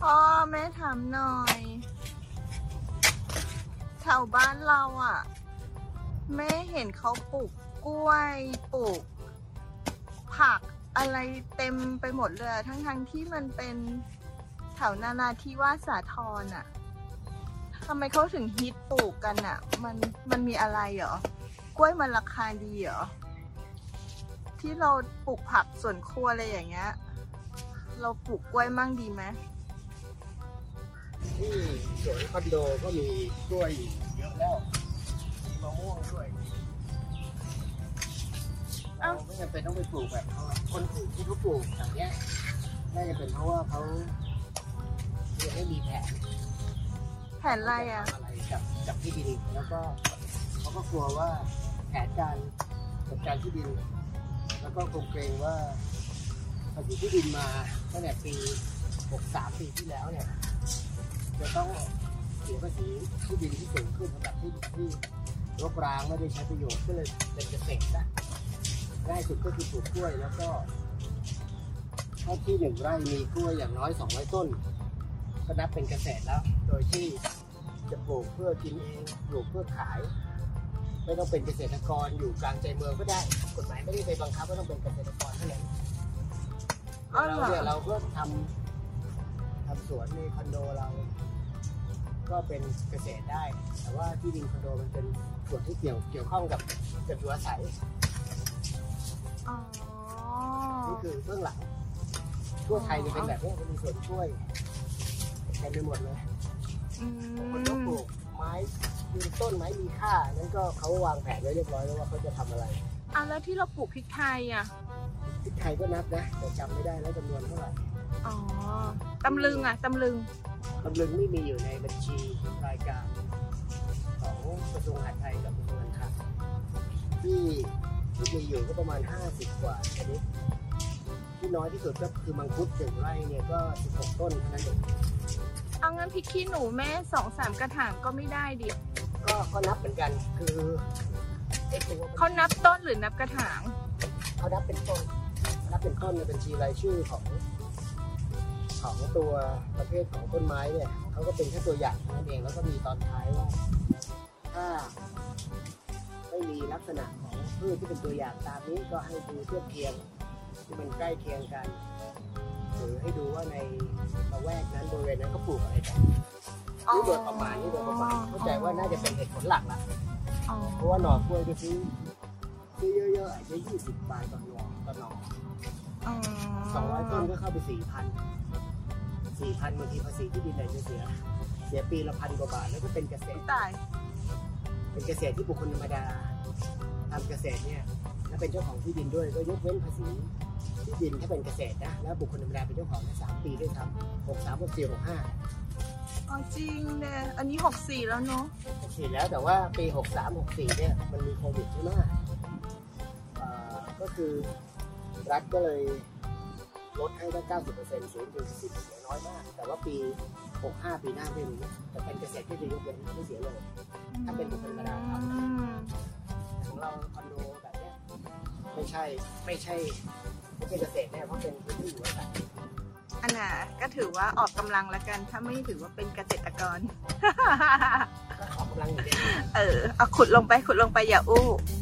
พ่อแม่ถามหน่อยแถวบ้านเราอะ แม่เห็นเขาปลูกกล้วยปลูก ผักอะไรเต็มไปหมดเลยอะทั้งๆที่มันเป็นแถวนานาที่ว่าสสาทรอะทำไมเขาถึงฮิตปลูกกันอะ มันมันมีอะไรเหรอกล้วยมันราคาดีเหรอที่เราปลูกผักสวนครัวอะไรอย่างเงี้ย เราปลูกกล้วยมั่งดีไหม ที่สวนคอนโดก็มีกล้วยเยอะแล้วมีมะม่วงด้วยเอ้าเราไม่จำเป็นต้องไปปลูกแบบเขาคนอื่นที่เขาปลูกอย่างเงี้ยน่าจะเป็นเพราะว่าเขายังไม่มีแผนแผนอะไรอะทำอะไรกับกับที่ดินแล้วก็เขาก็กลัวว่าแผนการจัดการที่ดิน แล้วก็คงเกรงว่าภาษีที่ดินมาตั้งแต่ปี 63 ปีที่แล้วเนี่ย จะต้องเสียภาษีที่ดินที่สูงขึ้นสำหรับที่ดินที่รกร้างไม่ได้ใช้ประโยชน์ก็เลยเป็นเกษตรนะง่ายสุดก็คือปลูกกล้วยแล้วก็ถ้าที่หนึ่งไร่มีกล้วยอย่างน้อย200ต้นก็นับเป็นเกษตรแล้ว โดยที่จะปลูกเพื่อกินเองปลูกเพื่อขาย ไม่ต้องเป็นเกษตรกรอยู่กลางใจเมืองก็ได้ กฎหมายไม่ได้ไปบังคับว่าต้องเป็นเกษตรกรเท่านั้นอ๋อเราเหรอเนี่ยเราก็ทำ ทำสวนในคอนโดเรา ก็เป็นเกษตรได้ แต่ว่าที่ดินคอนโดมันเป็นส่วนที่เกี่ยวเกี่ยวข้องกับกับอยู่อาศัยอ๋อนี่คือเบื้องหลังทั่วไทยจะเป็นแบบนี้จะมีสวนกล้วยเต็มไปหมดเลยอืบางคนก็ปมลูกไม้ยืนต้นไม้มีค่านั้นก็เขาวางแผนไว้เรียบร้อยแล้วว่าเขาจะทำอะไรอะแล้วที่เราปลูกพริกไทยอะพริกไทยก็นับนะแต่จำไม่ได้แล้วจำนวนเท่าไหร่ อ๋อตำลึงอะตำลึงตำลึงไม่มีอยู่ในบัญชีรายการของกระทรวงมหาดไทยกับกระทรวงการคลังที่ที่มีอยู่ก็ประมาณ 50 กว่าชนิดที่น้อยที่สุดก็คือมังคุดหนึ่งไร่เนี่ยก็ 16 ต้นเท่านั้นเองเอางั้นพริกขี้หนูแม่สองสามกระถางก็ไม่ได้ดิก็ก็นับเหมือนกันคือไอ้ตัวเขานับต้นหรือนับกระถาง เขานับเป็นต้นนับเป็นต้นในบัญชีรายชื่อของ ของตัวประเภทของต้นไม้เนี่ยเขาก็เป็นแค่ตัวอย่างเท่านั้นเองแล้วก็มีตอนท้ายว่าถ้าไม่มีลักษณะของพืชที่เป็นตัวอย่างตามนี้ก็ให้ดูเทียบเคียงที่มันใกล้เคียงกัน หรือให้ดูว่าในละแวกนั้นบริเวณนั้นก็ปลูกอะไรกันนี่โดยประมาณนี่โดยประมาณเข้าใจว่าน่าจะเป็นเหตุผลหลักละอ๋อเพราะว่าหน่อกล้วยก็ซื้อซื้อเยอะๆอาจจะยี่สิบบาทต่อหน่อต่อหน่ออ๋อสองร้อยต้นก็เข้าไปสี่พัน สี่พันบางทีภาษีที่ดินไหนจะเสีย เสียปีละพันกว่าบาทแล้วก็เป็นเกษตร ตาย เป็นเกษตรที่บุคคลธรรมดาทำเกษตรเนี่ยและเป็นเจ้าของที่ดินด้วยก็ยกเว้นภาษีที่ดินถ้าเป็นเกษตรนะแล้วบุคคลธรรมดาเป็นเจ้าของแค่สามปีด้วยซ้ำหกสามหกสี่หกห้าอ๋อจริงเนี่ยอันนี้หกสี่แล้วเนาะหกสี่แล้วแต่ว่าปีหกสามหกสี่เนี่ยมันมีโควิดใช่ไหมอ่าก็คือรัฐก็เลย ลดให้ตั้งเก้าสิบเปอร์เซ็นต์ศูนย์ถึงสิบเสียน้อยมาก แต่ว่าปีหกห้าปีหน้าไม่รู้แต่เป็นเกษตรที่จะยกเว้นไม่เสียเลย ถ้าเป็นบุคคลธรรมดาครับอืมของเราคอนโดแบบเนี้ยไม่ใช่ไม่ใช่ไม่ใช่เกษตรแน่เพราะเป็นพื้นที่อยู่อาศัยอันน่ะก็ถือว่าออกกำลังละกัน ถ้าไม่ถือว่าเป็นเกษตรกรก็ออกกำลังอยู่ดีเออเอาขุดลงไปขุดลงไปอย่าอู้เ